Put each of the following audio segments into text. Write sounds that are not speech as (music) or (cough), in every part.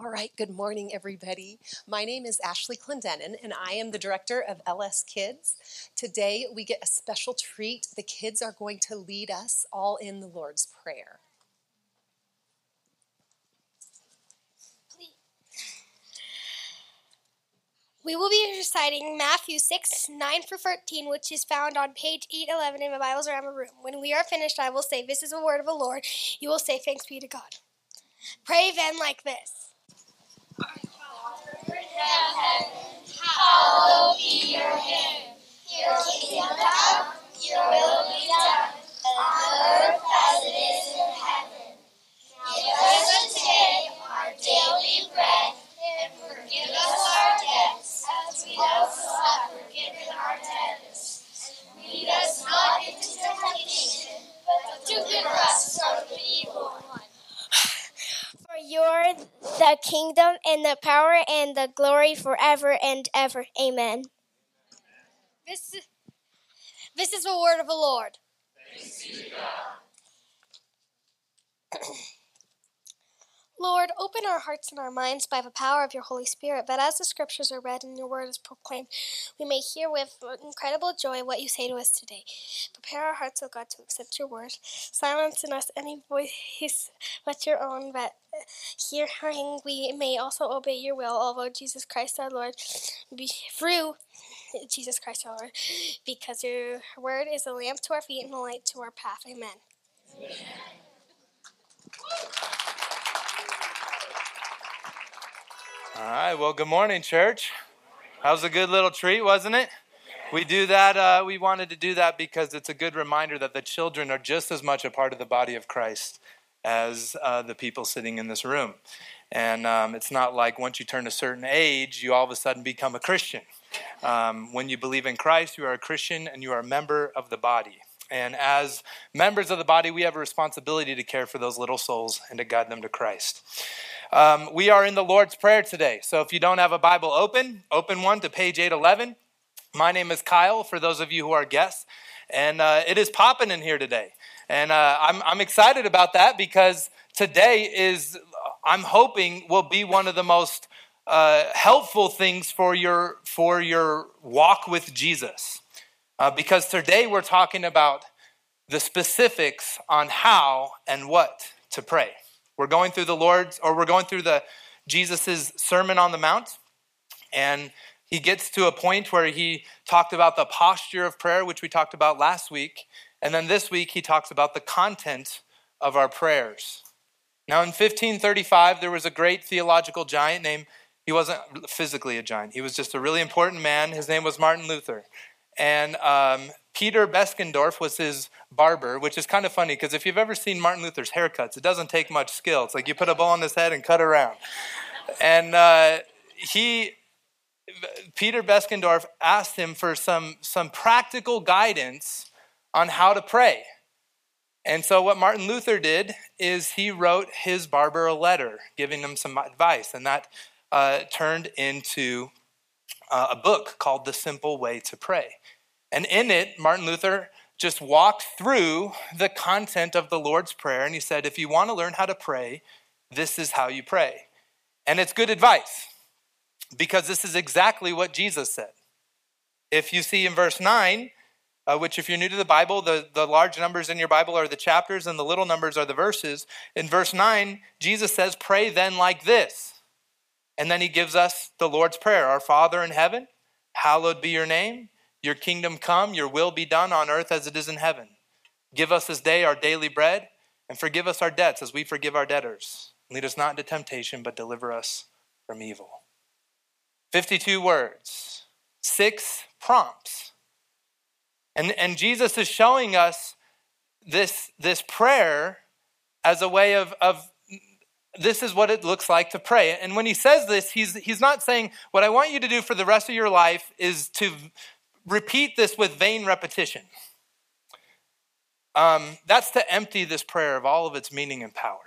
All right, good morning, everybody. My name is Ashley Clendenin, and I am the director of LS Kids. Today, we get a special treat. The kids are going to lead us all in the Lord's Prayer. We will be reciting Matthew 6, 9 for 13, which is found on page 811 in the Bibles around the room. When we are finished, I will say, This is the word of the Lord. You will say, Thanks be to God. Pray then like this deliver us from the evil one. Your the kingdom and the power and the glory forever and ever. Amen. This, this is the word of the Lord. (clears throat) (clears throat) Lord, open our hearts and our minds by the power of your Holy Spirit, that as the scriptures are read and your word is proclaimed, we may hear with incredible joy what you say to us today. Prepare our hearts, O God, to accept your word. Silence in us any voice but your own, that hearing we may also obey your will, although Jesus Christ our Lord, be, through Jesus Christ our Lord, because your word is a lamp to our feet and a light to our path. Amen. Amen. All right. Well, good morning, church. That was a good little treat, wasn't it? We do that. Uh, we wanted to do that because it's a good reminder that the children are just as much a part of the body of Christ as uh, the people sitting in this room. And um, it's not like once you turn a certain age, you all of a sudden become a Christian. Um, when you believe in Christ, you are a Christian and you are a member of the body. And as members of the body, we have a responsibility to care for those little souls and to guide them to Christ. Um, we are in the Lord's Prayer today. So if you don't have a Bible open, open one to page 811. My name is Kyle, for those of you who are guests. And uh, it is popping in here today. And uh, I'm, I'm excited about that because today is, I'm hoping, will be one of the most uh, helpful things for your, for your walk with Jesus. Uh, because today we're talking about the specifics on how and what to pray. We're going through the Lord's, or we're going through the Jesus's Sermon on the Mount, and he gets to a point where he talked about the posture of prayer, which we talked about last week, and then this week he talks about the content of our prayers. Now, in 1535, there was a great theological giant named, he wasn't physically a giant, he was just a really important man. His name was Martin Luther. And um, Peter Beskendorf was his barber, which is kind of funny because if you've ever seen Martin Luther's haircuts, it doesn't take much skill. It's like you put a bow on his head and cut around. And uh, he, Peter Beskendorf, asked him for some, some practical guidance on how to pray. And so, what Martin Luther did is he wrote his barber a letter giving him some advice, and that uh, turned into uh, a book called The Simple Way to Pray. And in it, Martin Luther just walked through the content of the Lord's Prayer and he said, if you want to learn how to pray, this is how you pray. And it's good advice because this is exactly what Jesus said. If you see in verse 9, uh, which, if you're new to the Bible, the, the large numbers in your Bible are the chapters and the little numbers are the verses. In verse 9, Jesus says, Pray then like this. And then he gives us the Lord's Prayer Our Father in heaven, hallowed be your name. Your kingdom come, your will be done on earth as it is in heaven. Give us this day our daily bread, and forgive us our debts as we forgive our debtors. Lead us not into temptation, but deliver us from evil. 52 words, six prompts. And, and Jesus is showing us this, this prayer as a way of, of this is what it looks like to pray. And when he says this, he's, he's not saying, What I want you to do for the rest of your life is to repeat this with vain repetition. Um, that's to empty this prayer of all of its meaning and power.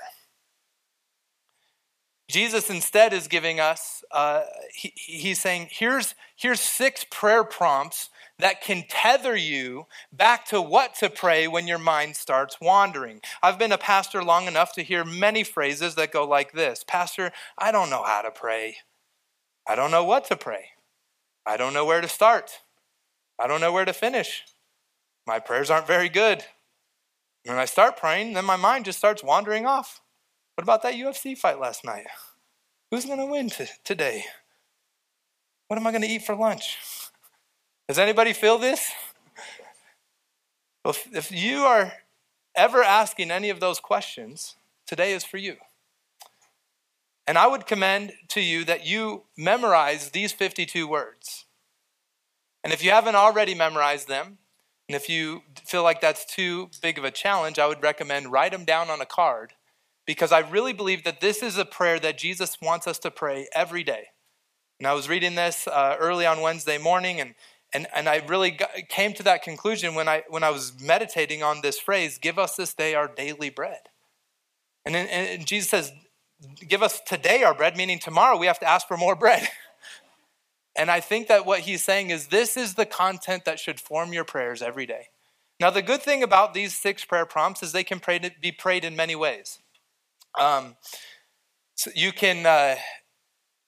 Jesus instead is giving us, uh, he, he's saying, here's, here's six prayer prompts that can tether you back to what to pray when your mind starts wandering. I've been a pastor long enough to hear many phrases that go like this Pastor, I don't know how to pray. I don't know what to pray. I don't know where to start. I don't know where to finish. My prayers aren't very good. When I start praying, then my mind just starts wandering off. What about that UFC fight last night? Who's going to win t- today? What am I going to eat for lunch? Does anybody feel this? Well, if, if you are ever asking any of those questions, today is for you. And I would commend to you that you memorize these 52 words. And if you haven't already memorized them, and if you feel like that's too big of a challenge, I would recommend write them down on a card because I really believe that this is a prayer that Jesus wants us to pray every day. And I was reading this uh, early on Wednesday morning, and, and, and I really got, came to that conclusion when I, when I was meditating on this phrase give us this day our daily bread. And, and Jesus says, give us today our bread, meaning tomorrow we have to ask for more (laughs) bread. And I think that what he's saying is this is the content that should form your prayers every day. Now, the good thing about these six prayer prompts is they can pray to, be prayed in many ways. Um, so you can uh,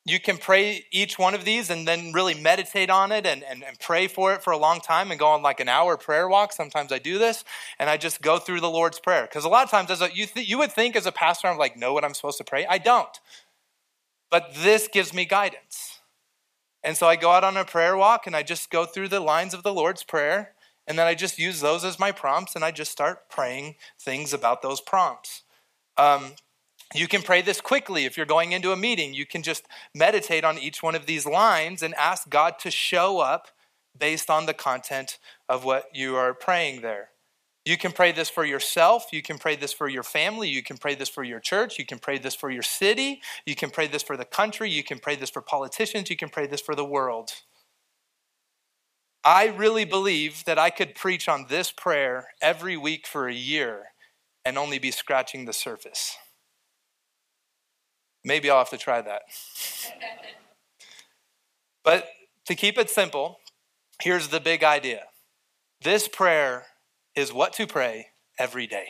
you can pray each one of these and then really meditate on it and, and, and, pray for it for a long time and go on like an hour prayer walk. Sometimes I do this and I just go through the Lord's Prayer. Because a lot of times, as a, you, th- you would think as a pastor, I'm like, know what I'm supposed to pray. I don't. But this gives me guidance. And so I go out on a prayer walk and I just go through the lines of the Lord's Prayer. And then I just use those as my prompts and I just start praying things about those prompts. Um, you can pray this quickly if you're going into a meeting. You can just meditate on each one of these lines and ask God to show up based on the content of what you are praying there. You can pray this for yourself. You can pray this for your family. You can pray this for your church. You can pray this for your city. You can pray this for the country. You can pray this for politicians. You can pray this for the world. I really believe that I could preach on this prayer every week for a year and only be scratching the surface. Maybe I'll have to try that. (laughs) but to keep it simple, here's the big idea this prayer is what to pray every day.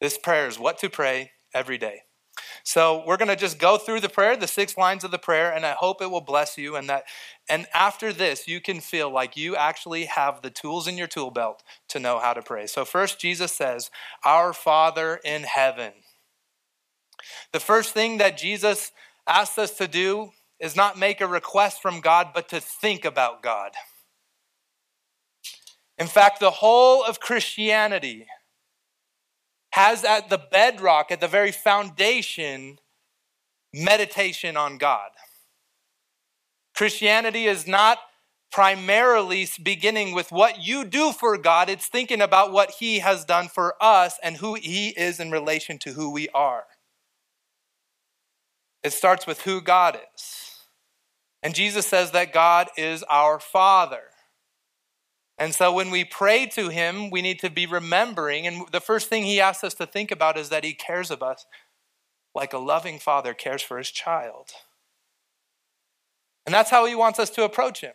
This prayer is what to pray every day. So we're going to just go through the prayer, the six lines of the prayer, and I hope it will bless you. And that, and after this, you can feel like you actually have the tools in your tool belt to know how to pray. So first, Jesus says, "Our Father in heaven." The first thing that Jesus asks us to do is not make a request from God, but to think about God. In fact, the whole of Christianity has at the bedrock, at the very foundation, meditation on God. Christianity is not primarily beginning with what you do for God, it's thinking about what He has done for us and who He is in relation to who we are. It starts with who God is. And Jesus says that God is our Father. And so when we pray to Him, we need to be remembering. And the first thing He asks us to think about is that He cares of us like a loving father cares for his child. And that's how He wants us to approach Him.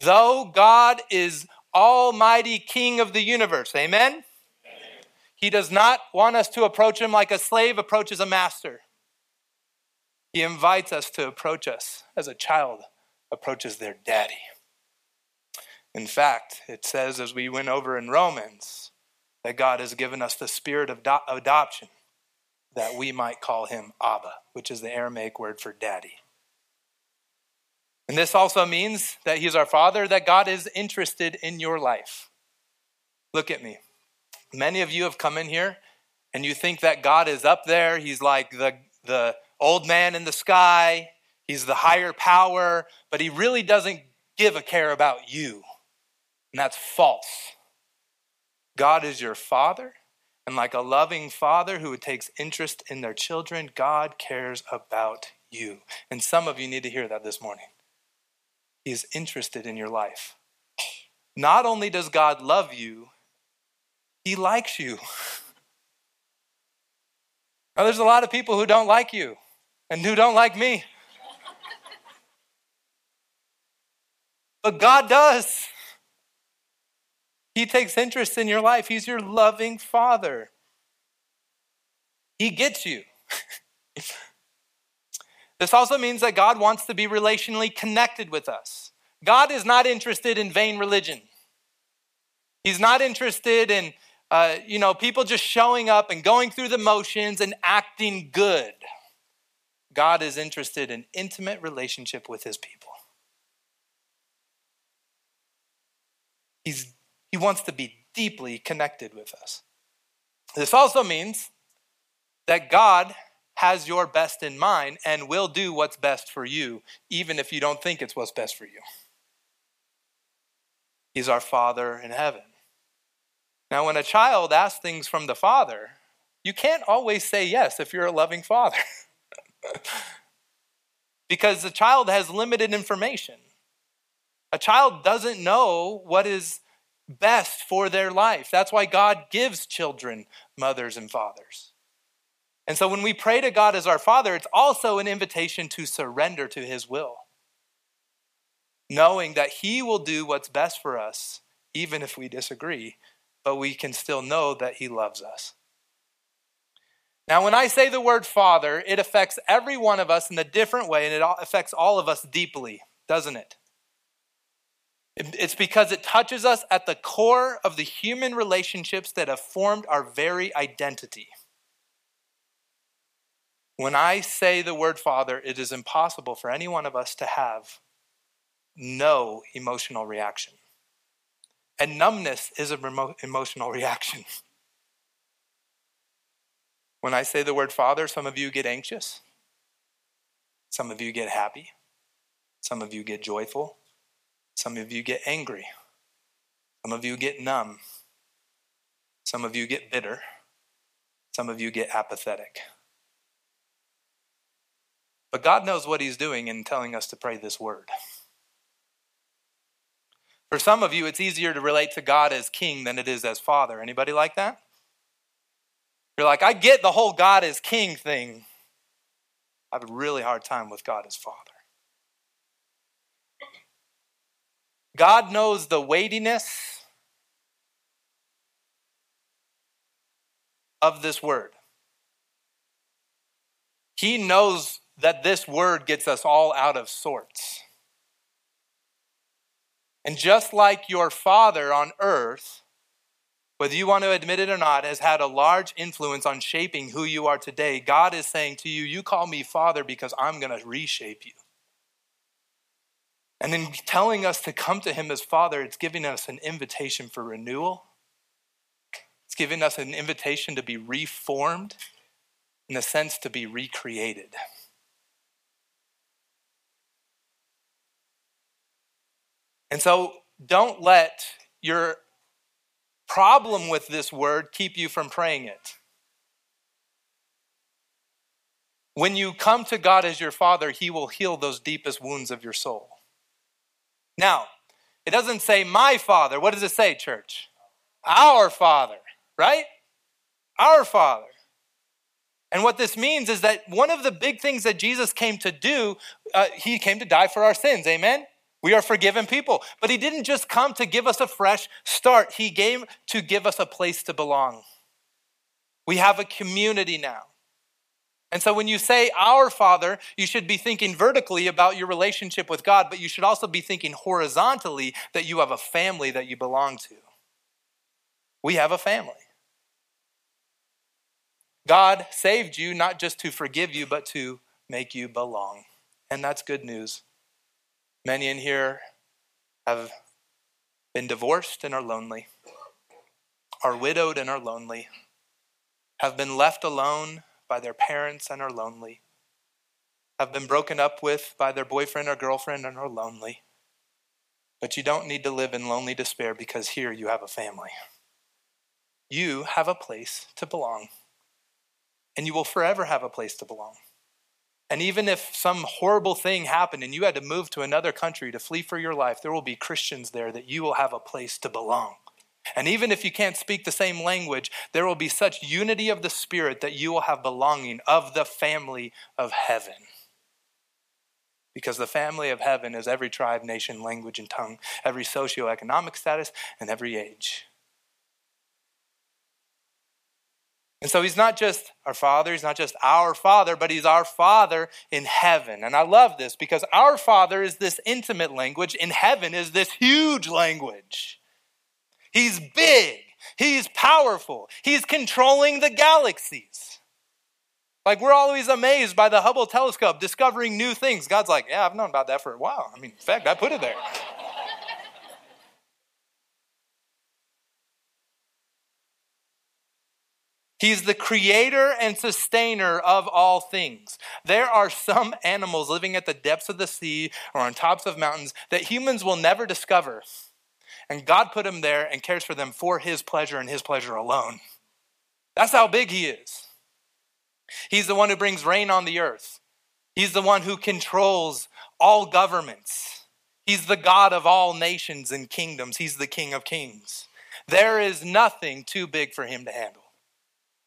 Though God is Almighty King of the universe, amen? amen? He does not want us to approach Him like a slave approaches a master. He invites us to approach us as a child approaches their daddy. In fact, it says, as we went over in Romans, that God has given us the spirit of do- adoption that we might call him Abba, which is the Aramaic word for daddy. And this also means that he's our father, that God is interested in your life. Look at me. Many of you have come in here and you think that God is up there. He's like the, the old man in the sky, he's the higher power, but he really doesn't give a care about you. And that's false. God is your father, and like a loving father who takes interest in their children, God cares about you. And some of you need to hear that this morning. He is interested in your life. Not only does God love you, he likes you. (laughs) Oh, there's a lot of people who don't like you and who don't like me. But God does. He takes interest in your life. He's your loving father. He gets you. (laughs) this also means that God wants to be relationally connected with us. God is not interested in vain religion. He's not interested in, uh, you know, people just showing up and going through the motions and acting good. God is interested in intimate relationship with his people. He's, he wants to be deeply connected with us. This also means that God has your best in mind and will do what's best for you, even if you don't think it's what's best for you. He's our Father in heaven. Now, when a child asks things from the Father, you can't always say yes if you're a loving father. (laughs) because the child has limited information. A child doesn't know what is best for their life. That's why God gives children mothers and fathers. And so when we pray to God as our Father, it's also an invitation to surrender to His will, knowing that He will do what's best for us, even if we disagree, but we can still know that He loves us. Now, when I say the word Father, it affects every one of us in a different way, and it affects all of us deeply, doesn't it? It's because it touches us at the core of the human relationships that have formed our very identity. When I say the word Father, it is impossible for any one of us to have no emotional reaction. And numbness is an emotional reaction. When I say the word Father, some of you get anxious, some of you get happy, some of you get joyful. Some of you get angry. Some of you get numb. Some of you get bitter. Some of you get apathetic. But God knows what He's doing in telling us to pray this word. For some of you, it's easier to relate to God as king than it is as father. Anybody like that? You're like, I get the whole God as king thing. I have a really hard time with God as father. God knows the weightiness of this word. He knows that this word gets us all out of sorts. And just like your father on earth, whether you want to admit it or not, has had a large influence on shaping who you are today, God is saying to you, You call me father because I'm going to reshape you. And in telling us to come to Him as Father, it's giving us an invitation for renewal. It's giving us an invitation to be reformed, in a sense, to be recreated. And so don't let your problem with this word keep you from praying it. When you come to God as your Father, He will heal those deepest wounds of your soul. Now, it doesn't say my father. What does it say, church? Our father, right? Our father. And what this means is that one of the big things that Jesus came to do, uh, he came to die for our sins. Amen? We are forgiven people. But he didn't just come to give us a fresh start, he came to give us a place to belong. We have a community now. And so when you say our Father, you should be thinking vertically about your relationship with God, but you should also be thinking horizontally that you have a family that you belong to. We have a family. God saved you not just to forgive you, but to make you belong. And that's good news. Many in here have been divorced and are lonely, are widowed and are lonely, have been left alone by their parents and are lonely, have been broken up with by their boyfriend or girlfriend and are lonely. But you don't need to live in lonely despair because here you have a family. You have a place to belong, and you will forever have a place to belong. And even if some horrible thing happened and you had to move to another country to flee for your life, there will be Christians there that you will have a place to belong. And even if you can't speak the same language, there will be such unity of the Spirit that you will have belonging of the family of heaven. Because the family of heaven is every tribe, nation, language, and tongue, every socioeconomic status, and every age. And so he's not just our father, he's not just our father, but he's our father in heaven. And I love this because our father is this intimate language, in heaven is this huge language. He's big, he's powerful, he's controlling the galaxies. Like we're always amazed by the Hubble telescope discovering new things. God's like, yeah, I've known about that for a while. I mean, in fact, I put it there. He's the creator and sustainer of all things. There are some animals living at the depths of the sea or on tops of mountains that humans will never discover. And God put them there and cares for them for his pleasure and his pleasure alone. That's how big he is. He's the one who brings rain on the earth. He's the one who controls all governments. He's the God of all nations and kingdoms. He's the King of kings. There is nothing too big for him to handle.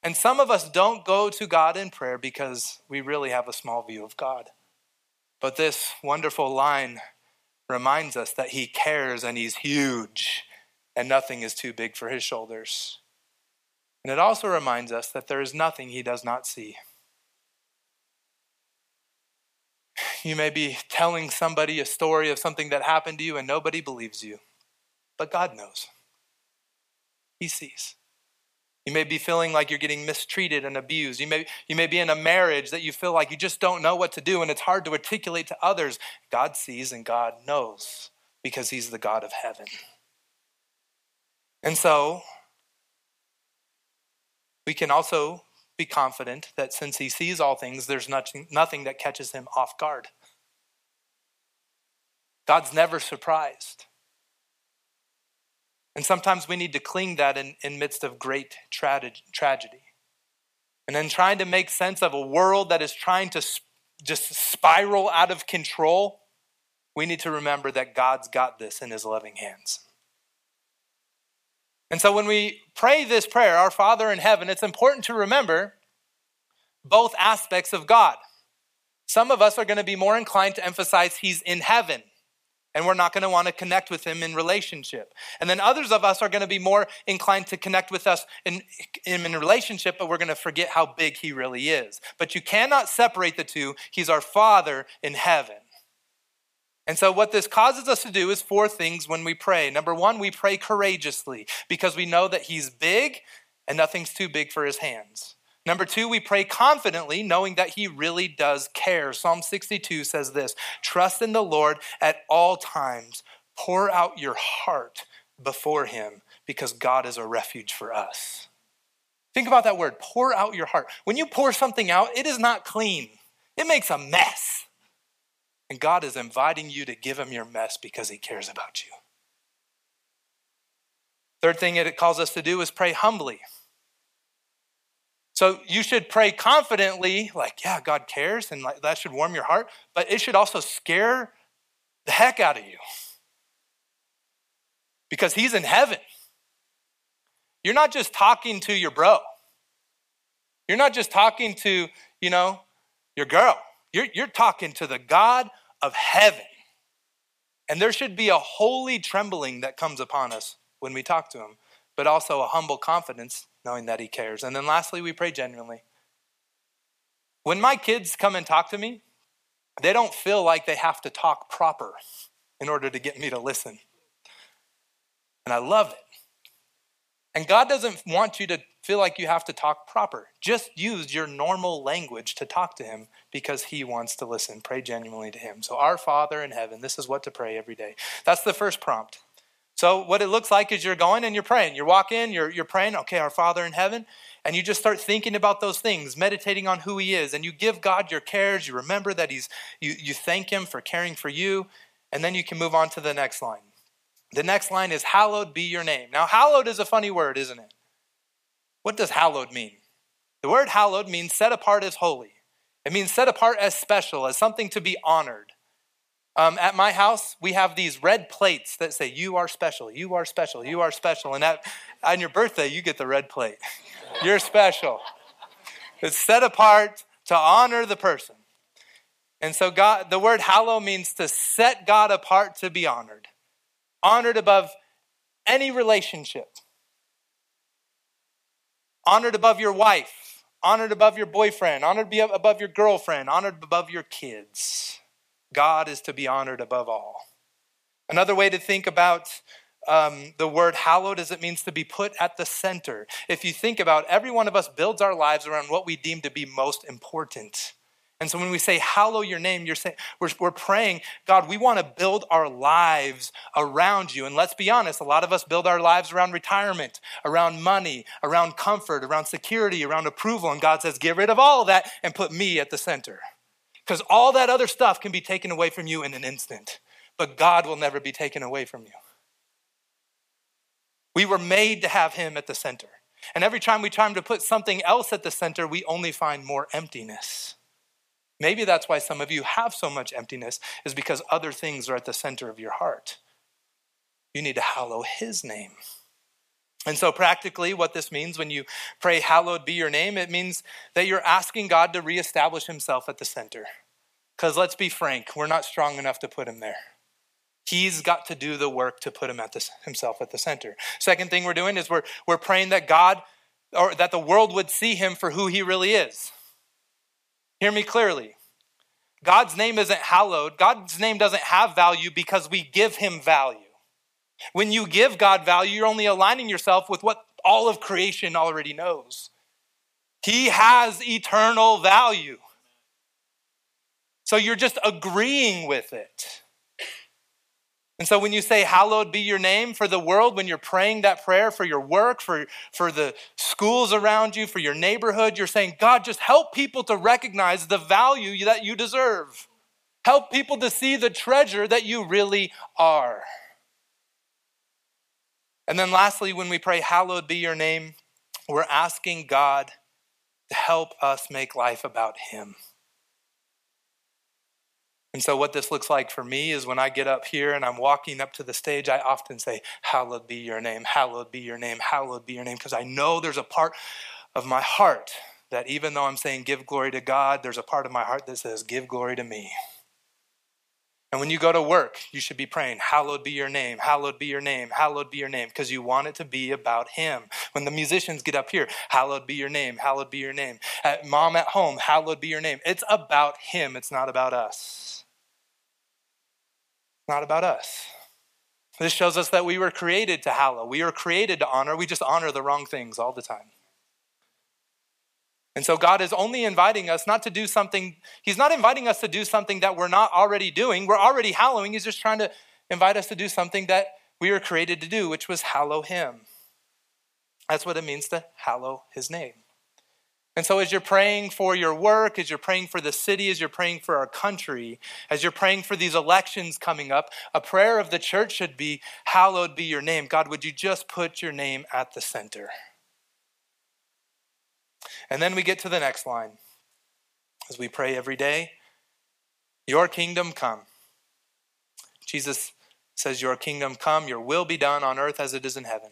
And some of us don't go to God in prayer because we really have a small view of God. But this wonderful line reminds us that He cares and He's huge and nothing is too big for His shoulders. And it also reminds us that there is nothing He does not see. You may be telling somebody a story of something that happened to you and nobody believes you, but God knows. He sees. You may be feeling like you're getting mistreated and abused. You may, you may be in a marriage that you feel like you just don't know what to do and it's hard to articulate to others. God sees and God knows because He's the God of heaven. And so, we can also be confident that since He sees all things, there's nothing, nothing that catches Him off guard. God's never surprised. And sometimes we need to cling that in, in midst of great tra- tragedy. And then trying to make sense of a world that is trying to sp- just spiral out of control, we need to remember that God's got this in his loving hands. And so when we pray this prayer, Our Father in heaven, it's important to remember both aspects of God. Some of us are going to be more inclined to emphasize He's in heaven and we're not going to want to connect with him in relationship. And then others of us are going to be more inclined to connect with us in, in, in relationship, but we're going to forget how big he really is. But you cannot separate the two. He's our Father in heaven. And so, what this causes us to do is four things when we pray. Number one, we pray courageously because we know that He's big and nothing's too big for His hands. Number two, we pray confidently, knowing that He really does care. Psalm 62 says this Trust in the Lord at all times, pour out your heart before Him, because God is a refuge for us. Think about that word pour out your heart. When you pour something out, it is not clean, it makes a mess. And God is inviting you to give Him your mess because He cares about you. Third thing it calls us to do is pray humbly. So you should pray confidently, like, yeah, God cares, and like, that should warm your heart, but it should also scare the heck out of you. Because He's in heaven. You're not just talking to your bro. You're not just talking to, you know, your girl. You're, you're talking to the God of heaven. And there should be a holy trembling that comes upon us when we talk to Him, but also a humble confidence knowing that He cares. And then lastly, we pray genuinely. When my kids come and talk to me, they don't feel like they have to talk proper in order to get me to listen. And I love it. And God doesn't want you to feel like you have to talk proper. Just use your normal language to talk to Him because He wants to listen. Pray genuinely to Him. So, our Father in heaven, this is what to pray every day. That's the first prompt. So, what it looks like is you're going and you're praying. You walk in, you're, you're praying, okay, our Father in heaven, and you just start thinking about those things, meditating on who He is, and you give God your cares. You remember that He's, you, you thank Him for caring for you, and then you can move on to the next line. The next line is, Hallowed be your name. Now, hallowed is a funny word, isn't it? What does hallowed mean? The word hallowed means set apart as holy, it means set apart as special, as something to be honored. Um, at my house, we have these red plates that say, You are special, you are special, you are special. And at, on your birthday, you get the red plate. (laughs) You're special. It's set apart to honor the person. And so, God, the word hallow means to set God apart to be honored, honored above any relationship, honored above your wife, honored above your boyfriend, honored above your girlfriend, honored above your kids. God is to be honored above all. Another way to think about um, the word hallowed is it means to be put at the center. If you think about every one of us builds our lives around what we deem to be most important. And so when we say hallow your name, you're saying we're, we're praying, God, we want to build our lives around you. And let's be honest, a lot of us build our lives around retirement, around money, around comfort, around security, around approval. And God says, get rid of all of that and put me at the center. Because all that other stuff can be taken away from you in an instant, but God will never be taken away from you. We were made to have Him at the center. And every time we try to put something else at the center, we only find more emptiness. Maybe that's why some of you have so much emptiness, is because other things are at the center of your heart. You need to hallow His name. And so, practically, what this means when you pray, Hallowed be your name, it means that you're asking God to reestablish himself at the center. Because let's be frank, we're not strong enough to put him there. He's got to do the work to put him at the, himself at the center. Second thing we're doing is we're, we're praying that God, or that the world would see him for who he really is. Hear me clearly. God's name isn't hallowed. God's name doesn't have value because we give him value. When you give God value, you're only aligning yourself with what all of creation already knows. He has eternal value. So you're just agreeing with it. And so when you say, Hallowed be your name for the world, when you're praying that prayer for your work, for, for the schools around you, for your neighborhood, you're saying, God, just help people to recognize the value that you deserve. Help people to see the treasure that you really are. And then lastly, when we pray, Hallowed be your name, we're asking God to help us make life about Him. And so, what this looks like for me is when I get up here and I'm walking up to the stage, I often say, Hallowed be your name, hallowed be your name, hallowed be your name, because I know there's a part of my heart that even though I'm saying give glory to God, there's a part of my heart that says give glory to me. And when you go to work, you should be praying, Hallowed be your name, hallowed be your name, hallowed be your name, because you want it to be about Him. When the musicians get up here, Hallowed be your name, hallowed be your name. At mom at home, Hallowed be your name. It's about Him, it's not about us. Not about us. This shows us that we were created to hallow. We were created to honor. We just honor the wrong things all the time. And so God is only inviting us not to do something, He's not inviting us to do something that we're not already doing. We're already hallowing. He's just trying to invite us to do something that we were created to do, which was hallow Him. That's what it means to hallow His name. And so, as you're praying for your work, as you're praying for the city, as you're praying for our country, as you're praying for these elections coming up, a prayer of the church should be, Hallowed be your name. God, would you just put your name at the center? And then we get to the next line as we pray every day Your kingdom come. Jesus says, Your kingdom come, your will be done on earth as it is in heaven.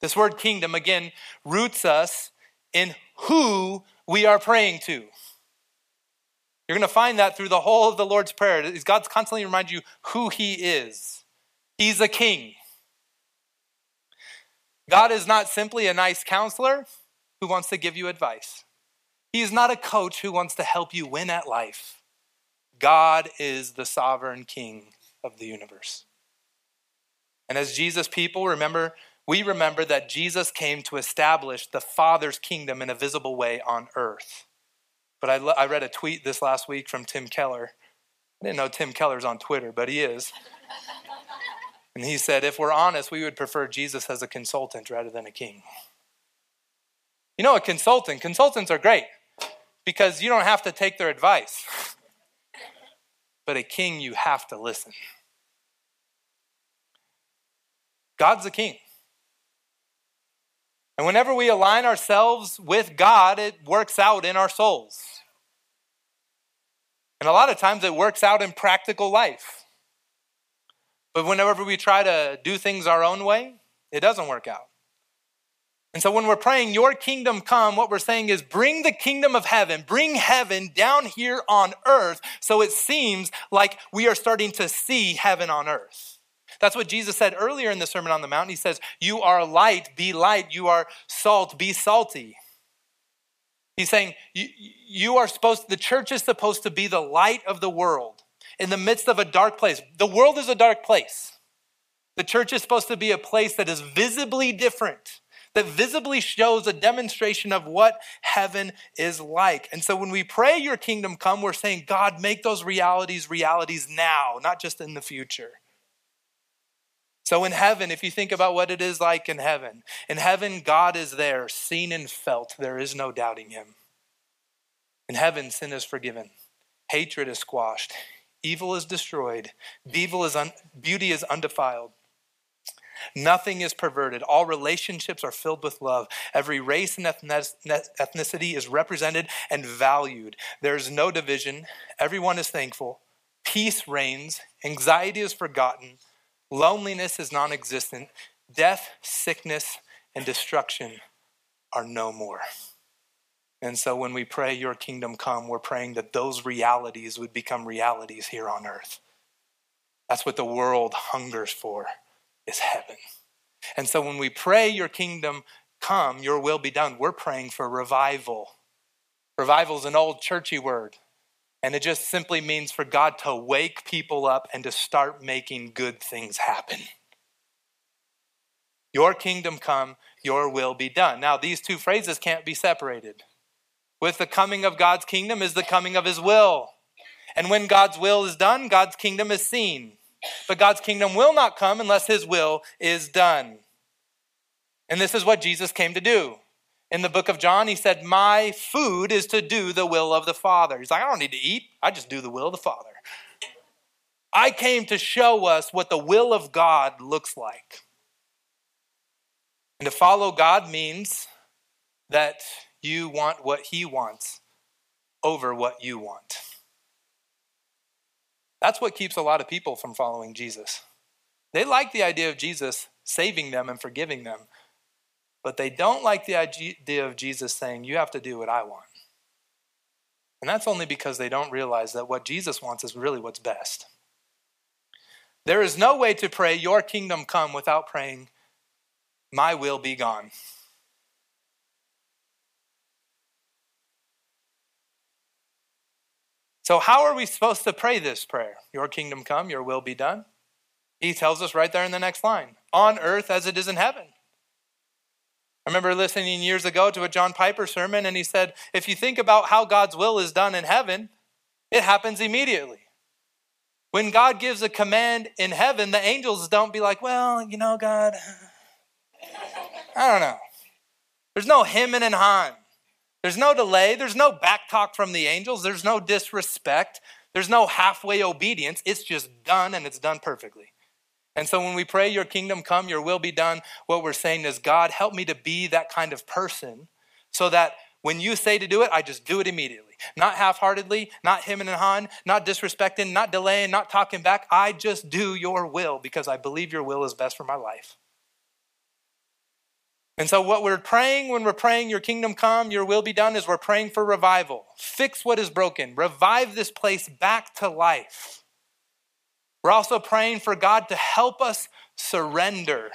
This word kingdom, again, roots us in who we are praying to. You're going to find that through the whole of the Lord's Prayer. God's constantly remind you who He is. He's a king. God is not simply a nice counselor who wants to give you advice. He is not a coach who wants to help you win at life. God is the sovereign king of the universe. And as Jesus people, remember, we remember that Jesus came to establish the Father's kingdom in a visible way on earth. But I, I read a tweet this last week from Tim Keller. I didn't know Tim Keller's on Twitter, but he is. and he said, if we're honest, we would prefer Jesus as a consultant rather than a king. You know, a consultant, consultants are great because you don't have to take their advice. but a king, you have to listen. God's a king. And whenever we align ourselves with God, it works out in our souls. And a lot of times it works out in practical life. But whenever we try to do things our own way, it doesn't work out. And so when we're praying, Your kingdom come, what we're saying is bring the kingdom of heaven, bring heaven down here on earth so it seems like we are starting to see heaven on earth. That's what Jesus said earlier in the Sermon on the Mount. He says, You are light, be light. You are salt, be salty. He's saying, you, are supposed, the church is supposed to be the light of the world in the midst of a dark place. The world is a dark place. The church is supposed to be a place that is visibly different, that visibly shows a demonstration of what heaven is like. And so when we pray, Your kingdom come, we're saying, God, make those realities realities now, not just in the future. So, in heaven, if you think about what it is like in heaven, in heaven, God is there, seen and felt. There is no doubting him. In heaven, sin is forgiven, hatred is squashed, evil is destroyed, evil is un- beauty is undefiled. Nothing is perverted. All relationships are filled with love. Every race and ethnicity is represented and valued. There is no division. Everyone is thankful. Peace reigns. Anxiety is forgotten. Loneliness is non existent. Death, sickness, and destruction are no more. And so when we pray, Your kingdom come, we're praying that those realities would become realities here on earth. That's what the world hungers for, is heaven. And so when we pray, Your kingdom come, Your will be done, we're praying for revival. Revival is an old churchy word. And it just simply means for God to wake people up and to start making good things happen. Your kingdom come, your will be done. Now, these two phrases can't be separated. With the coming of God's kingdom is the coming of his will. And when God's will is done, God's kingdom is seen. But God's kingdom will not come unless his will is done. And this is what Jesus came to do in the book of John, he said, My food is to do the will of the Father. He's like, I don't need to eat, I just do the will of the Father. I came to show us what the will of God looks like. And to follow God means that you want what He wants over what you want. That's what keeps a lot of people from following Jesus. They like the idea of Jesus saving them and forgiving them, but they don't like the idea of Jesus saying, You have to do what I want. And that's only because they don't realize that what Jesus wants is really what's best. There is no way to pray, Your kingdom come, without praying, My will be gone. So, how are we supposed to pray this prayer? Your kingdom come, your will be done. He tells us right there in the next line on earth as it is in heaven. I remember listening years ago to a John Piper sermon, and he said, if you think about how God's will is done in heaven, it happens immediately. When God gives a command in heaven, the angels don't be like, well, you know, God, I don't know. There's no him and hawing. There's no delay. There's no back talk from the angels. There's no disrespect. There's no halfway obedience. It's just done and it's done perfectly. And so when we pray, Your kingdom come, Your will be done, what we're saying is, God, help me to be that kind of person so that when you say to do it, I just do it immediately. Not half heartedly, not him and han, not disrespecting, not delaying, not talking back. I just do your will because I believe your will is best for my life. And so, what we're praying when we're praying, Your kingdom come, Your will be done, is we're praying for revival. Fix what is broken, revive this place back to life. We're also praying for God to help us surrender.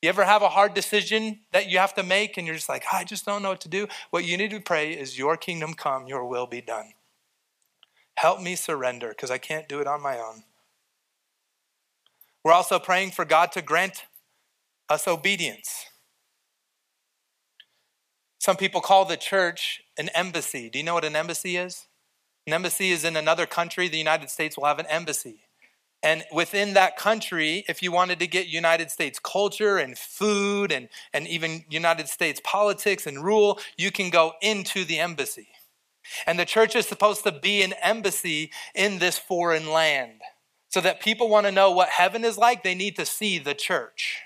You ever have a hard decision that you have to make and you're just like, I just don't know what to do? What you need to pray is, Your kingdom come, Your will be done. Help me surrender because I can't do it on my own. We're also praying for God to grant us obedience. Some people call the church an embassy. Do you know what an embassy is? An embassy is in another country. The United States will have an embassy. And within that country, if you wanted to get United States culture and food and, and even United States politics and rule, you can go into the embassy. And the church is supposed to be an embassy in this foreign land. So that people want to know what heaven is like, they need to see the church.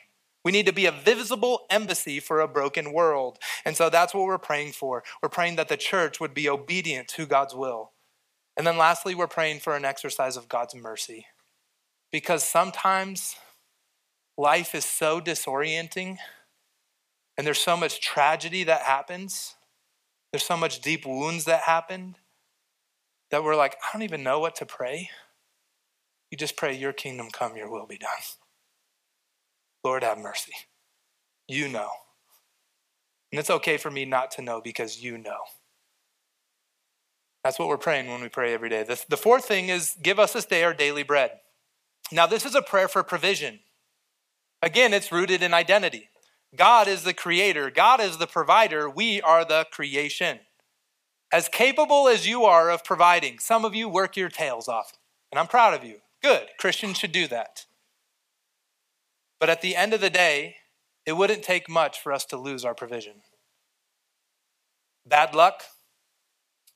We need to be a visible embassy for a broken world. And so that's what we're praying for. We're praying that the church would be obedient to God's will. And then lastly, we're praying for an exercise of God's mercy. Because sometimes life is so disorienting and there's so much tragedy that happens. There's so much deep wounds that happened that we're like, I don't even know what to pray. You just pray, Your kingdom come, Your will be done. Lord, have mercy. You know. And it's okay for me not to know because you know. That's what we're praying when we pray every day. The, the fourth thing is give us this day our daily bread. Now, this is a prayer for provision. Again, it's rooted in identity. God is the creator, God is the provider, we are the creation. As capable as you are of providing, some of you work your tails off, and I'm proud of you. Good. Christians should do that. But at the end of the day, it wouldn't take much for us to lose our provision. Bad luck,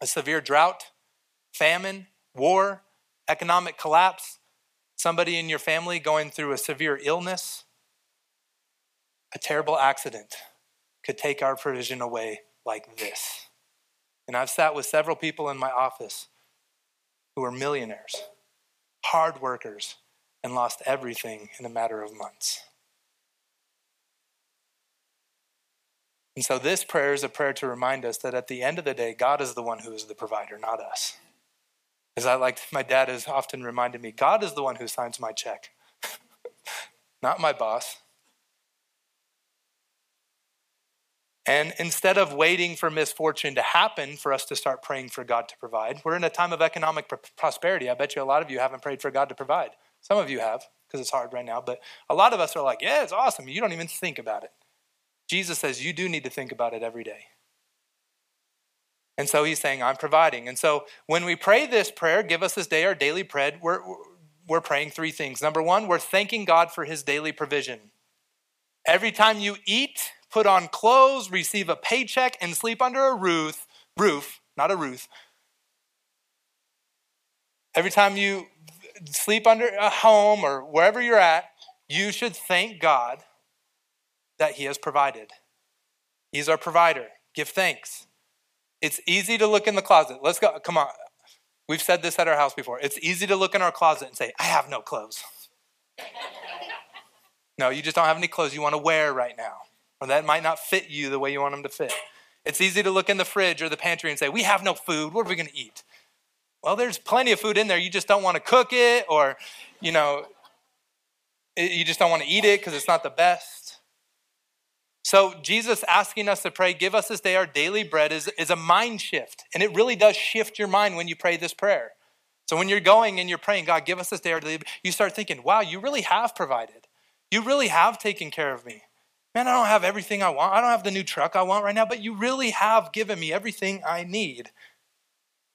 a severe drought, famine, war, economic collapse, somebody in your family going through a severe illness, a terrible accident could take our provision away like this. And I've sat with several people in my office who are millionaires, hard workers, and lost everything in a matter of months. And so, this prayer is a prayer to remind us that at the end of the day, God is the one who is the provider, not us. As I like, my dad has often reminded me, God is the one who signs my check, (laughs) not my boss. And instead of waiting for misfortune to happen for us to start praying for God to provide, we're in a time of economic prosperity. I bet you a lot of you haven't prayed for God to provide. Some of you have, because it's hard right now, but a lot of us are like, yeah, it's awesome. You don't even think about it. Jesus says you do need to think about it every day. And so he's saying, I'm providing. And so when we pray this prayer, give us this day our daily bread, we're, we're praying three things. Number one, we're thanking God for his daily provision. Every time you eat, put on clothes, receive a paycheck, and sleep under a roof, roof, not a roof. Every time you sleep under a home or wherever you're at, you should thank God that He has provided. He's our provider. Give thanks. It's easy to look in the closet. Let's go. Come on. We've said this at our house before. It's easy to look in our closet and say, I have no clothes. (laughs) no, you just don't have any clothes you want to wear right now or that might not fit you the way you want them to fit. It's easy to look in the fridge or the pantry and say, We have no food. What are we going to eat? Well, there's plenty of food in there. You just don't want to cook it, or, you know, you just don't want to eat it because it's not the best. So, Jesus asking us to pray, Give us this day our daily bread, is, is a mind shift. And it really does shift your mind when you pray this prayer. So, when you're going and you're praying, God, give us this day our daily you start thinking, Wow, you really have provided. You really have taken care of me. Man, I don't have everything I want. I don't have the new truck I want right now, but you really have given me everything I need.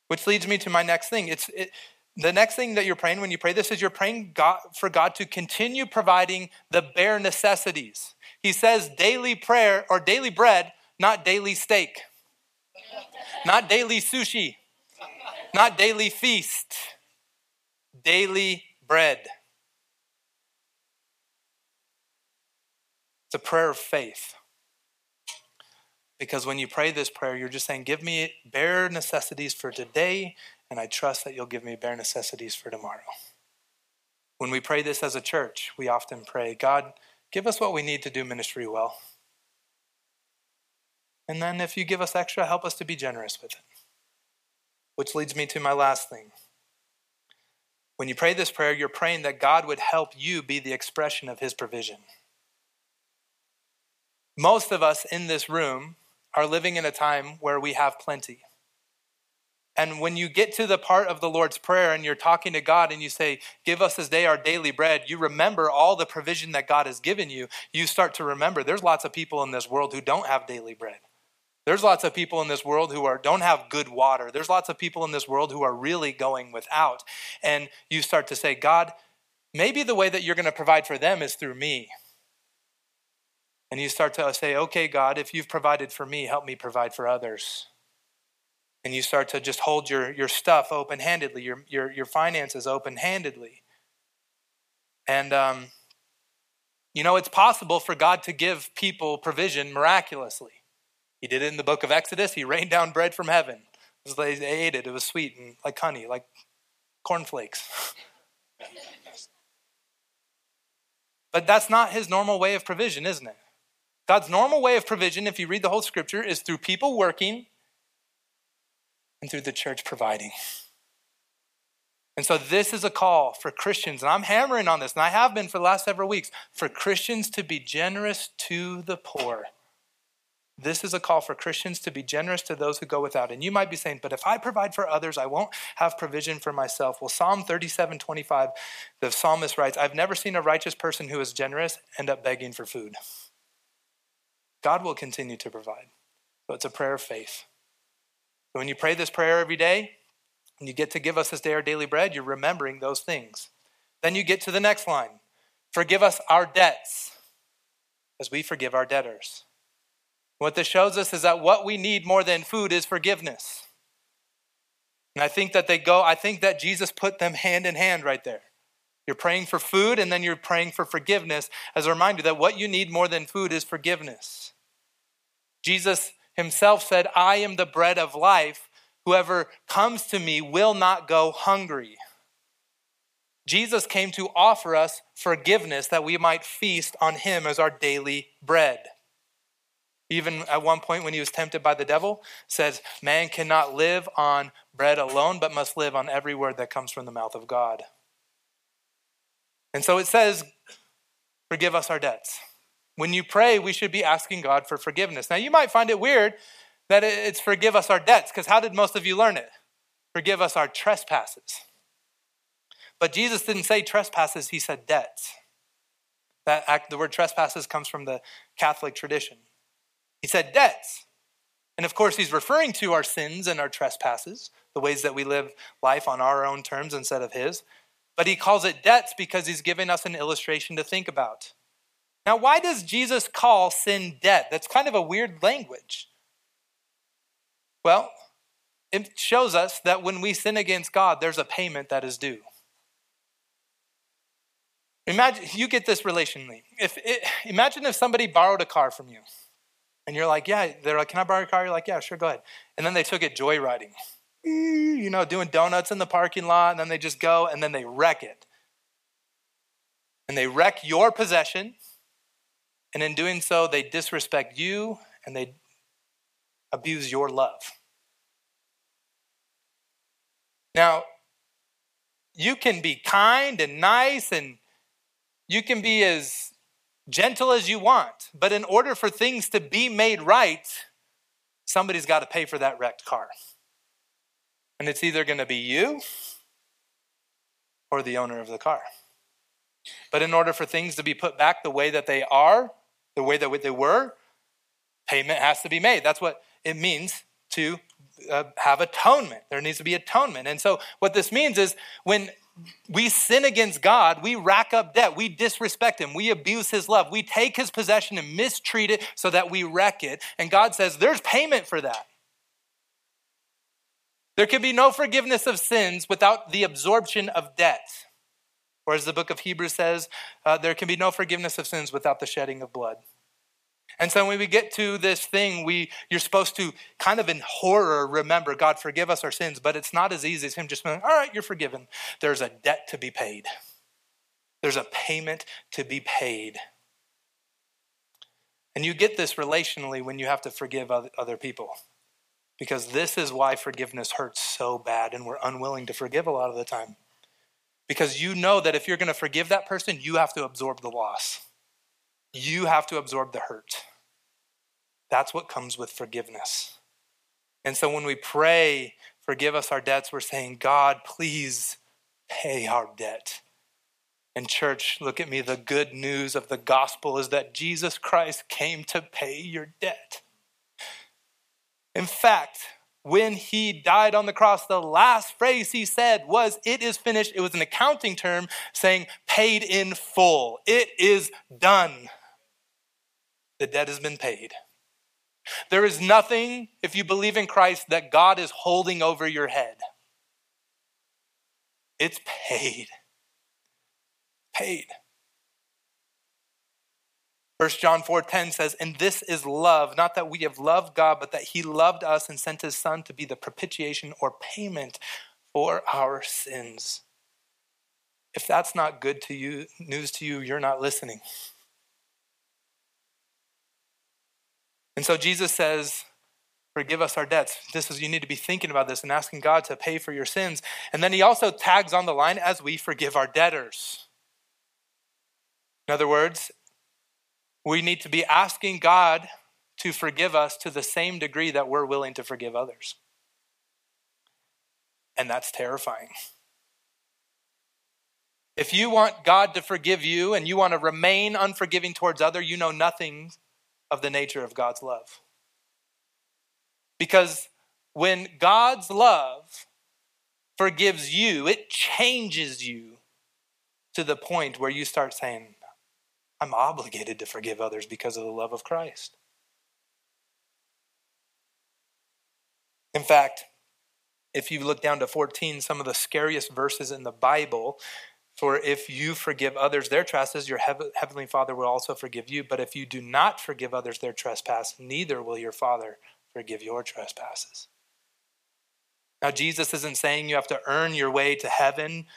Which leads me to my next thing. It's it, the next thing that you're praying when you pray this is you're praying God, for God to continue providing the bare necessities. He says daily prayer or daily bread, not daily steak, not daily sushi, not daily feast, daily bread. It's a prayer of faith. Because when you pray this prayer, you're just saying, Give me bare necessities for today, and I trust that you'll give me bare necessities for tomorrow. When we pray this as a church, we often pray, God, give us what we need to do ministry well. And then if you give us extra, help us to be generous with it. Which leads me to my last thing. When you pray this prayer, you're praying that God would help you be the expression of his provision. Most of us in this room are living in a time where we have plenty. And when you get to the part of the Lord's Prayer and you're talking to God and you say, Give us this day our daily bread, you remember all the provision that God has given you. You start to remember there's lots of people in this world who don't have daily bread. There's lots of people in this world who are, don't have good water. There's lots of people in this world who are really going without. And you start to say, God, maybe the way that you're going to provide for them is through me. And you start to say, okay, God, if you've provided for me, help me provide for others. And you start to just hold your, your stuff open handedly, your, your, your finances open handedly. And, um, you know, it's possible for God to give people provision miraculously. He did it in the book of Exodus. He rained down bread from heaven. They ate it. It was sweet and like honey, like cornflakes. (laughs) but that's not his normal way of provision, isn't it? God's normal way of provision, if you read the whole scripture, is through people working and through the church providing. And so, this is a call for Christians, and I'm hammering on this, and I have been for the last several weeks, for Christians to be generous to the poor. This is a call for Christians to be generous to those who go without. And you might be saying, but if I provide for others, I won't have provision for myself. Well, Psalm 37 25, the psalmist writes, I've never seen a righteous person who is generous end up begging for food. God will continue to provide. So it's a prayer of faith. So when you pray this prayer every day, and you get to give us this day our daily bread, you're remembering those things. Then you get to the next line Forgive us our debts as we forgive our debtors. What this shows us is that what we need more than food is forgiveness. And I think that they go, I think that Jesus put them hand in hand right there. You're praying for food and then you're praying for forgiveness as a reminder that what you need more than food is forgiveness. Jesus himself said, I am the bread of life. Whoever comes to me will not go hungry. Jesus came to offer us forgiveness that we might feast on him as our daily bread. Even at one point when he was tempted by the devil, says, Man cannot live on bread alone, but must live on every word that comes from the mouth of God. And so it says, Forgive us our debts. When you pray, we should be asking God for forgiveness. Now, you might find it weird that it's forgive us our debts, because how did most of you learn it? Forgive us our trespasses. But Jesus didn't say trespasses, he said debts. That act, the word trespasses comes from the Catholic tradition. He said debts. And of course, he's referring to our sins and our trespasses, the ways that we live life on our own terms instead of his. But he calls it debts because he's giving us an illustration to think about. Now, why does Jesus call sin debt? That's kind of a weird language. Well, it shows us that when we sin against God, there's a payment that is due. Imagine you get this relationally. If it, imagine if somebody borrowed a car from you, and you're like, "Yeah," they're like, "Can I borrow your car?" You're like, "Yeah, sure, go ahead." And then they took it joyriding, you know, doing donuts in the parking lot, and then they just go and then they wreck it, and they wreck your possession, and in doing so, they disrespect you and they abuse your love. Now, you can be kind and nice and you can be as gentle as you want, but in order for things to be made right, somebody's got to pay for that wrecked car. And it's either going to be you or the owner of the car. But in order for things to be put back the way that they are, the way that they were, payment has to be made. That's what it means to uh, have atonement. There needs to be atonement. And so, what this means is when we sin against God, we rack up debt, we disrespect Him, we abuse His love, we take His possession and mistreat it so that we wreck it. And God says there's payment for that. There can be no forgiveness of sins without the absorption of debt. Or as the book of Hebrews says, uh, there can be no forgiveness of sins without the shedding of blood. And so when we get to this thing, we you're supposed to kind of in horror remember, God forgive us our sins, but it's not as easy as him just saying, all right, you're forgiven. There's a debt to be paid. There's a payment to be paid. And you get this relationally when you have to forgive other people. Because this is why forgiveness hurts so bad and we're unwilling to forgive a lot of the time. Because you know that if you're going to forgive that person, you have to absorb the loss. You have to absorb the hurt. That's what comes with forgiveness. And so when we pray, forgive us our debts, we're saying, God, please pay our debt. And, church, look at me. The good news of the gospel is that Jesus Christ came to pay your debt. In fact, when he died on the cross, the last phrase he said was, It is finished. It was an accounting term saying, paid in full. It is done. The debt has been paid. There is nothing, if you believe in Christ, that God is holding over your head. It's paid. Paid. 1 John 4:10 says, "And this is love, not that we have loved God, but that he loved us and sent his son to be the propitiation or payment for our sins." If that's not good to you, news to you, you're not listening. And so Jesus says, forgive us our debts. This is you need to be thinking about this and asking God to pay for your sins. And then he also tags on the line as we forgive our debtors. In other words, we need to be asking God to forgive us to the same degree that we're willing to forgive others. And that's terrifying. If you want God to forgive you and you want to remain unforgiving towards other, you know nothing of the nature of God's love. Because when God's love forgives you, it changes you to the point where you start saying, I'm obligated to forgive others because of the love of Christ. In fact, if you look down to 14, some of the scariest verses in the Bible, for if you forgive others their trespasses, your heavenly Father will also forgive you. But if you do not forgive others their trespass, neither will your Father forgive your trespasses. Now, Jesus isn't saying you have to earn your way to heaven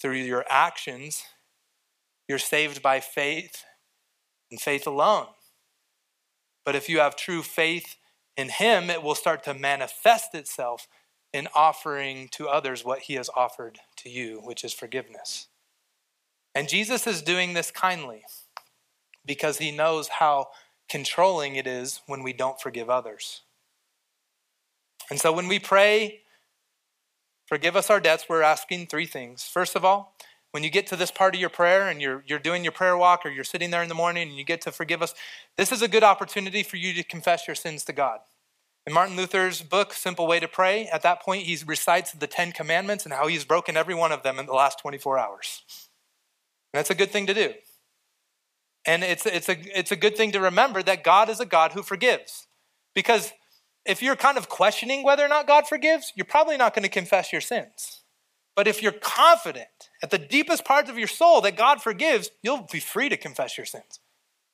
through your actions. You're saved by faith and faith alone. But if you have true faith in Him, it will start to manifest itself in offering to others what He has offered to you, which is forgiveness. And Jesus is doing this kindly because He knows how controlling it is when we don't forgive others. And so when we pray, forgive us our debts, we're asking three things. First of all, when you get to this part of your prayer and you're, you're doing your prayer walk or you're sitting there in the morning and you get to forgive us, this is a good opportunity for you to confess your sins to God. In Martin Luther's book, Simple Way to Pray, at that point, he recites the Ten Commandments and how he's broken every one of them in the last 24 hours. And that's a good thing to do. And it's, it's, a, it's a good thing to remember that God is a God who forgives. Because if you're kind of questioning whether or not God forgives, you're probably not going to confess your sins. But if you're confident at the deepest parts of your soul that God forgives, you'll be free to confess your sins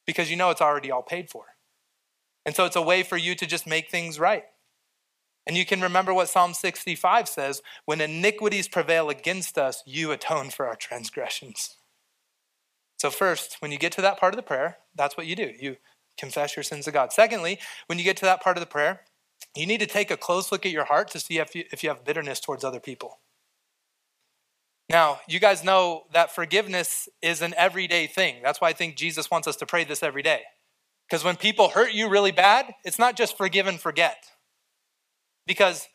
because you know it's already all paid for. And so it's a way for you to just make things right. And you can remember what Psalm 65 says when iniquities prevail against us, you atone for our transgressions. So, first, when you get to that part of the prayer, that's what you do. You confess your sins to God. Secondly, when you get to that part of the prayer, you need to take a close look at your heart to see if you, if you have bitterness towards other people. Now, you guys know that forgiveness is an everyday thing. That's why I think Jesus wants us to pray this every day. Because when people hurt you really bad, it's not just forgive and forget. Because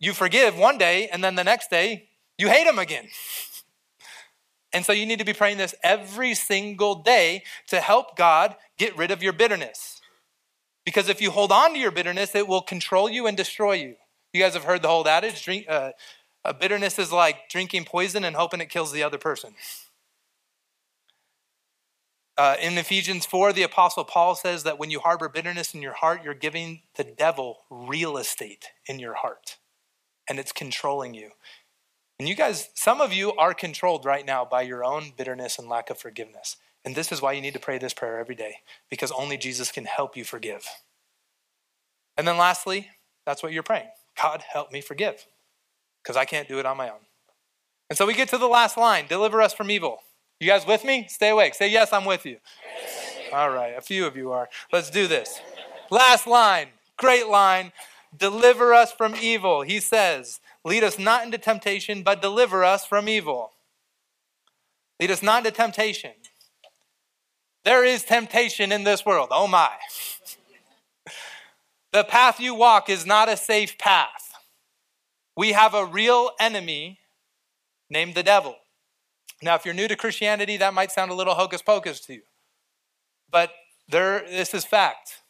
you forgive one day and then the next day you hate them again. (laughs) And so you need to be praying this every single day to help God get rid of your bitterness. Because if you hold on to your bitterness, it will control you and destroy you. You guys have heard the whole adage drink, uh, bitterness is like drinking poison and hoping it kills the other person. Uh, in Ephesians 4, the Apostle Paul says that when you harbor bitterness in your heart, you're giving the devil real estate in your heart, and it's controlling you. And you guys, some of you are controlled right now by your own bitterness and lack of forgiveness. And this is why you need to pray this prayer every day, because only Jesus can help you forgive. And then lastly, that's what you're praying God, help me forgive, because I can't do it on my own. And so we get to the last line deliver us from evil. You guys with me? Stay awake. Say, Yes, I'm with you. All right, a few of you are. Let's do this. Last line, great line. Deliver us from evil. He says, Lead us not into temptation, but deliver us from evil. Lead us not into temptation. There is temptation in this world. Oh my. (laughs) the path you walk is not a safe path. We have a real enemy named the devil. Now, if you're new to Christianity, that might sound a little hocus pocus to you. But there, this is fact.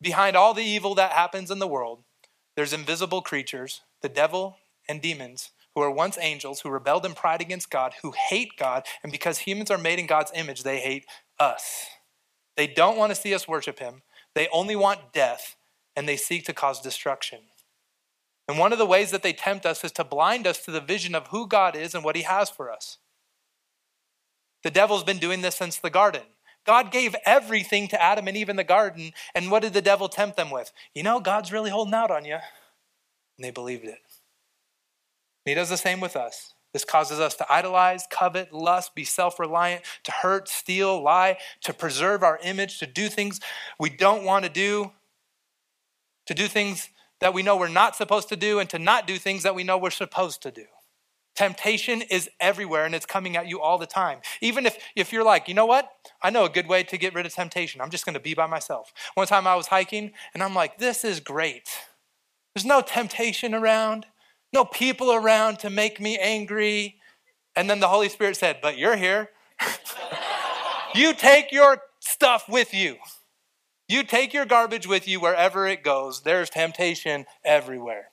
Behind all the evil that happens in the world, there's invisible creatures, the devil and demons, who are once angels, who rebelled in pride against God, who hate God, and because humans are made in God's image, they hate us. They don't want to see us worship Him, they only want death, and they seek to cause destruction. And one of the ways that they tempt us is to blind us to the vision of who God is and what He has for us. The devil's been doing this since the garden. God gave everything to Adam and Eve in the garden. And what did the devil tempt them with? You know, God's really holding out on you. And they believed it. And he does the same with us. This causes us to idolize, covet, lust, be self reliant, to hurt, steal, lie, to preserve our image, to do things we don't want to do, to do things that we know we're not supposed to do, and to not do things that we know we're supposed to do. Temptation is everywhere and it's coming at you all the time. Even if, if you're like, you know what? I know a good way to get rid of temptation. I'm just going to be by myself. One time I was hiking and I'm like, this is great. There's no temptation around, no people around to make me angry. And then the Holy Spirit said, but you're here. (laughs) you take your stuff with you. You take your garbage with you wherever it goes. There's temptation everywhere.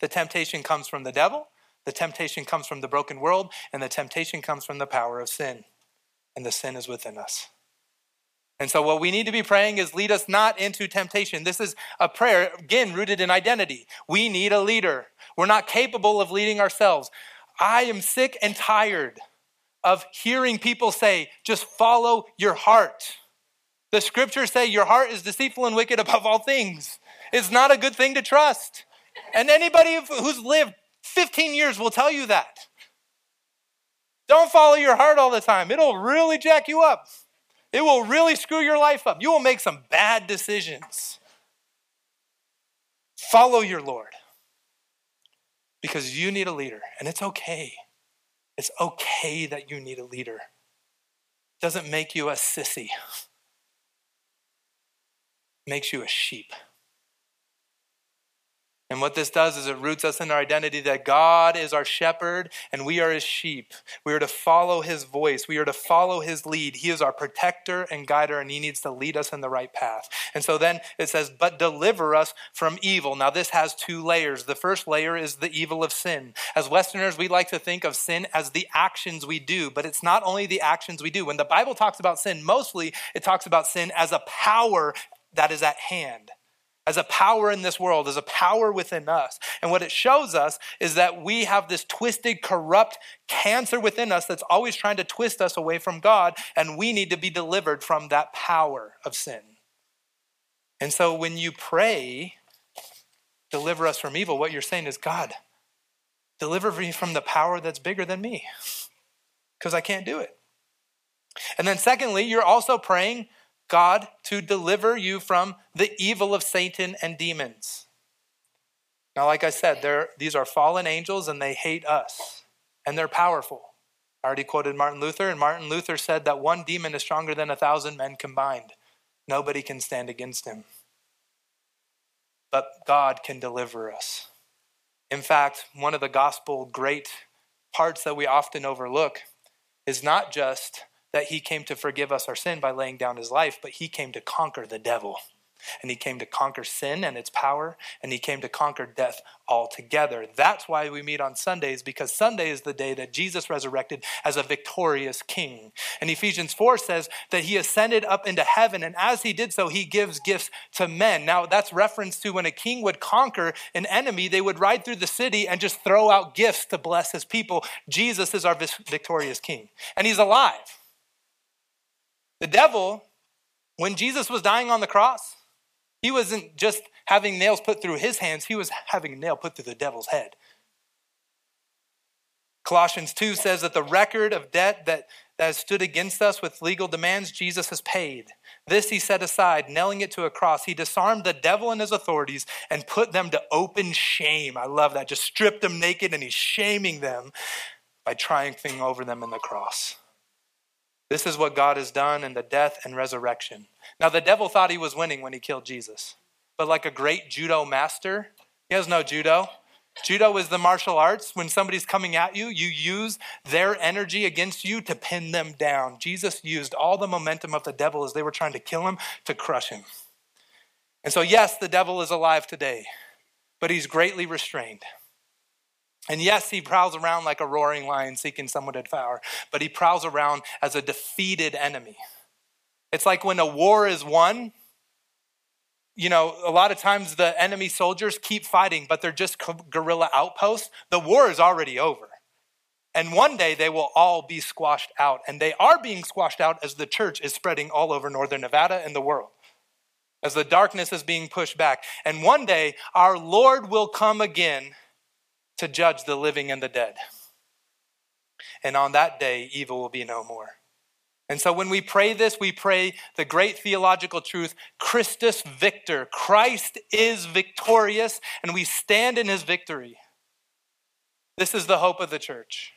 The temptation comes from the devil, the temptation comes from the broken world, and the temptation comes from the power of sin. And the sin is within us. And so, what we need to be praying is lead us not into temptation. This is a prayer, again, rooted in identity. We need a leader. We're not capable of leading ourselves. I am sick and tired of hearing people say, just follow your heart. The scriptures say your heart is deceitful and wicked above all things. It's not a good thing to trust. And anybody who's lived 15 years will tell you that. Don't follow your heart all the time, it'll really jack you up. It will really screw your life up. You will make some bad decisions. Follow your Lord because you need a leader, and it's okay. It's okay that you need a leader. It doesn't make you a sissy. Makes you a sheep. And what this does is it roots us in our identity that God is our shepherd and we are his sheep. We are to follow his voice. We are to follow his lead. He is our protector and guider and he needs to lead us in the right path. And so then it says, but deliver us from evil. Now this has two layers. The first layer is the evil of sin. As Westerners, we like to think of sin as the actions we do, but it's not only the actions we do. When the Bible talks about sin, mostly it talks about sin as a power that is at hand as a power in this world, as a power within us. And what it shows us is that we have this twisted, corrupt cancer within us that's always trying to twist us away from God, and we need to be delivered from that power of sin. And so when you pray, deliver us from evil, what you're saying is, God, deliver me from the power that's bigger than me, because I can't do it. And then, secondly, you're also praying, God to deliver you from the evil of Satan and demons. Now, like I said, these are fallen angels and they hate us, and they're powerful. I already quoted Martin Luther, and Martin Luther said that one demon is stronger than a thousand men combined. Nobody can stand against him. But God can deliver us. In fact, one of the gospel great parts that we often overlook is not just that he came to forgive us our sin by laying down his life, but he came to conquer the devil. And he came to conquer sin and its power, and he came to conquer death altogether. That's why we meet on Sundays, because Sunday is the day that Jesus resurrected as a victorious king. And Ephesians 4 says that he ascended up into heaven, and as he did so, he gives gifts to men. Now, that's reference to when a king would conquer an enemy, they would ride through the city and just throw out gifts to bless his people. Jesus is our victorious king, and he's alive. The devil, when Jesus was dying on the cross, he wasn't just having nails put through his hands, he was having a nail put through the devil's head. Colossians 2 says that the record of debt that, that has stood against us with legal demands, Jesus has paid. This he set aside, nailing it to a cross. He disarmed the devil and his authorities and put them to open shame. I love that. Just stripped them naked and he's shaming them by triumphing over them in the cross. This is what God has done in the death and resurrection. Now, the devil thought he was winning when he killed Jesus. But like a great judo master, he has no judo. Judo is the martial arts. When somebody's coming at you, you use their energy against you to pin them down. Jesus used all the momentum of the devil as they were trying to kill him to crush him. And so, yes, the devil is alive today, but he's greatly restrained. And yes, he prowls around like a roaring lion seeking someone to devour, but he prowls around as a defeated enemy. It's like when a war is won, you know, a lot of times the enemy soldiers keep fighting, but they're just guerrilla outposts. The war is already over. And one day they will all be squashed out. And they are being squashed out as the church is spreading all over northern Nevada and the world, as the darkness is being pushed back. And one day our Lord will come again to judge the living and the dead. And on that day, evil will be no more. And so when we pray this, we pray the great theological truth Christus victor. Christ is victorious, and we stand in his victory. This is the hope of the church.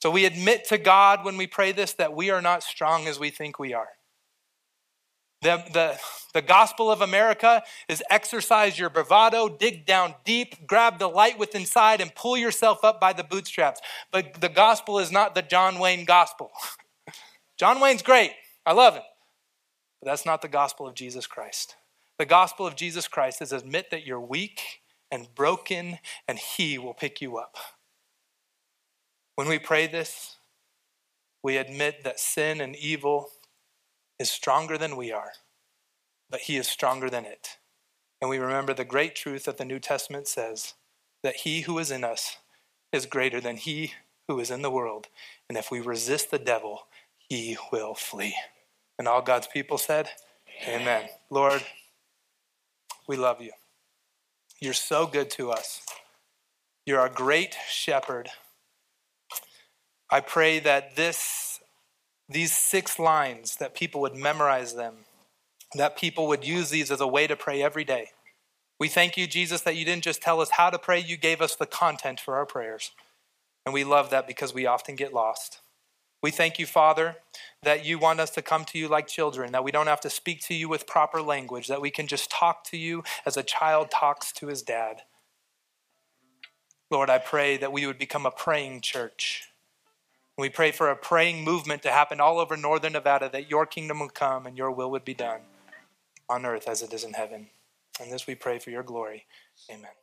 So we admit to God when we pray this that we are not strong as we think we are. The, the, the gospel of America is exercise your bravado, dig down deep, grab the light within inside, and pull yourself up by the bootstraps. But the gospel is not the John Wayne gospel. (laughs) John Wayne's great. I love him. But that's not the gospel of Jesus Christ. The gospel of Jesus Christ is admit that you're weak and broken, and he will pick you up. When we pray this, we admit that sin and evil is stronger than we are, but He is stronger than it. And we remember the great truth that the New Testament says that He who is in us is greater than He who is in the world. And if we resist the devil, He will flee. And all God's people said, Amen. Amen. Lord, we love you. You're so good to us. You're our great shepherd. I pray that this, these six lines, that people would memorize them, that people would use these as a way to pray every day. We thank you, Jesus, that you didn't just tell us how to pray, you gave us the content for our prayers. And we love that because we often get lost. We thank you, Father, that you want us to come to you like children, that we don't have to speak to you with proper language, that we can just talk to you as a child talks to his dad. Lord, I pray that we would become a praying church we pray for a praying movement to happen all over northern Nevada that your kingdom would come and your will would be done on earth as it is in heaven. And this we pray for your glory. Amen.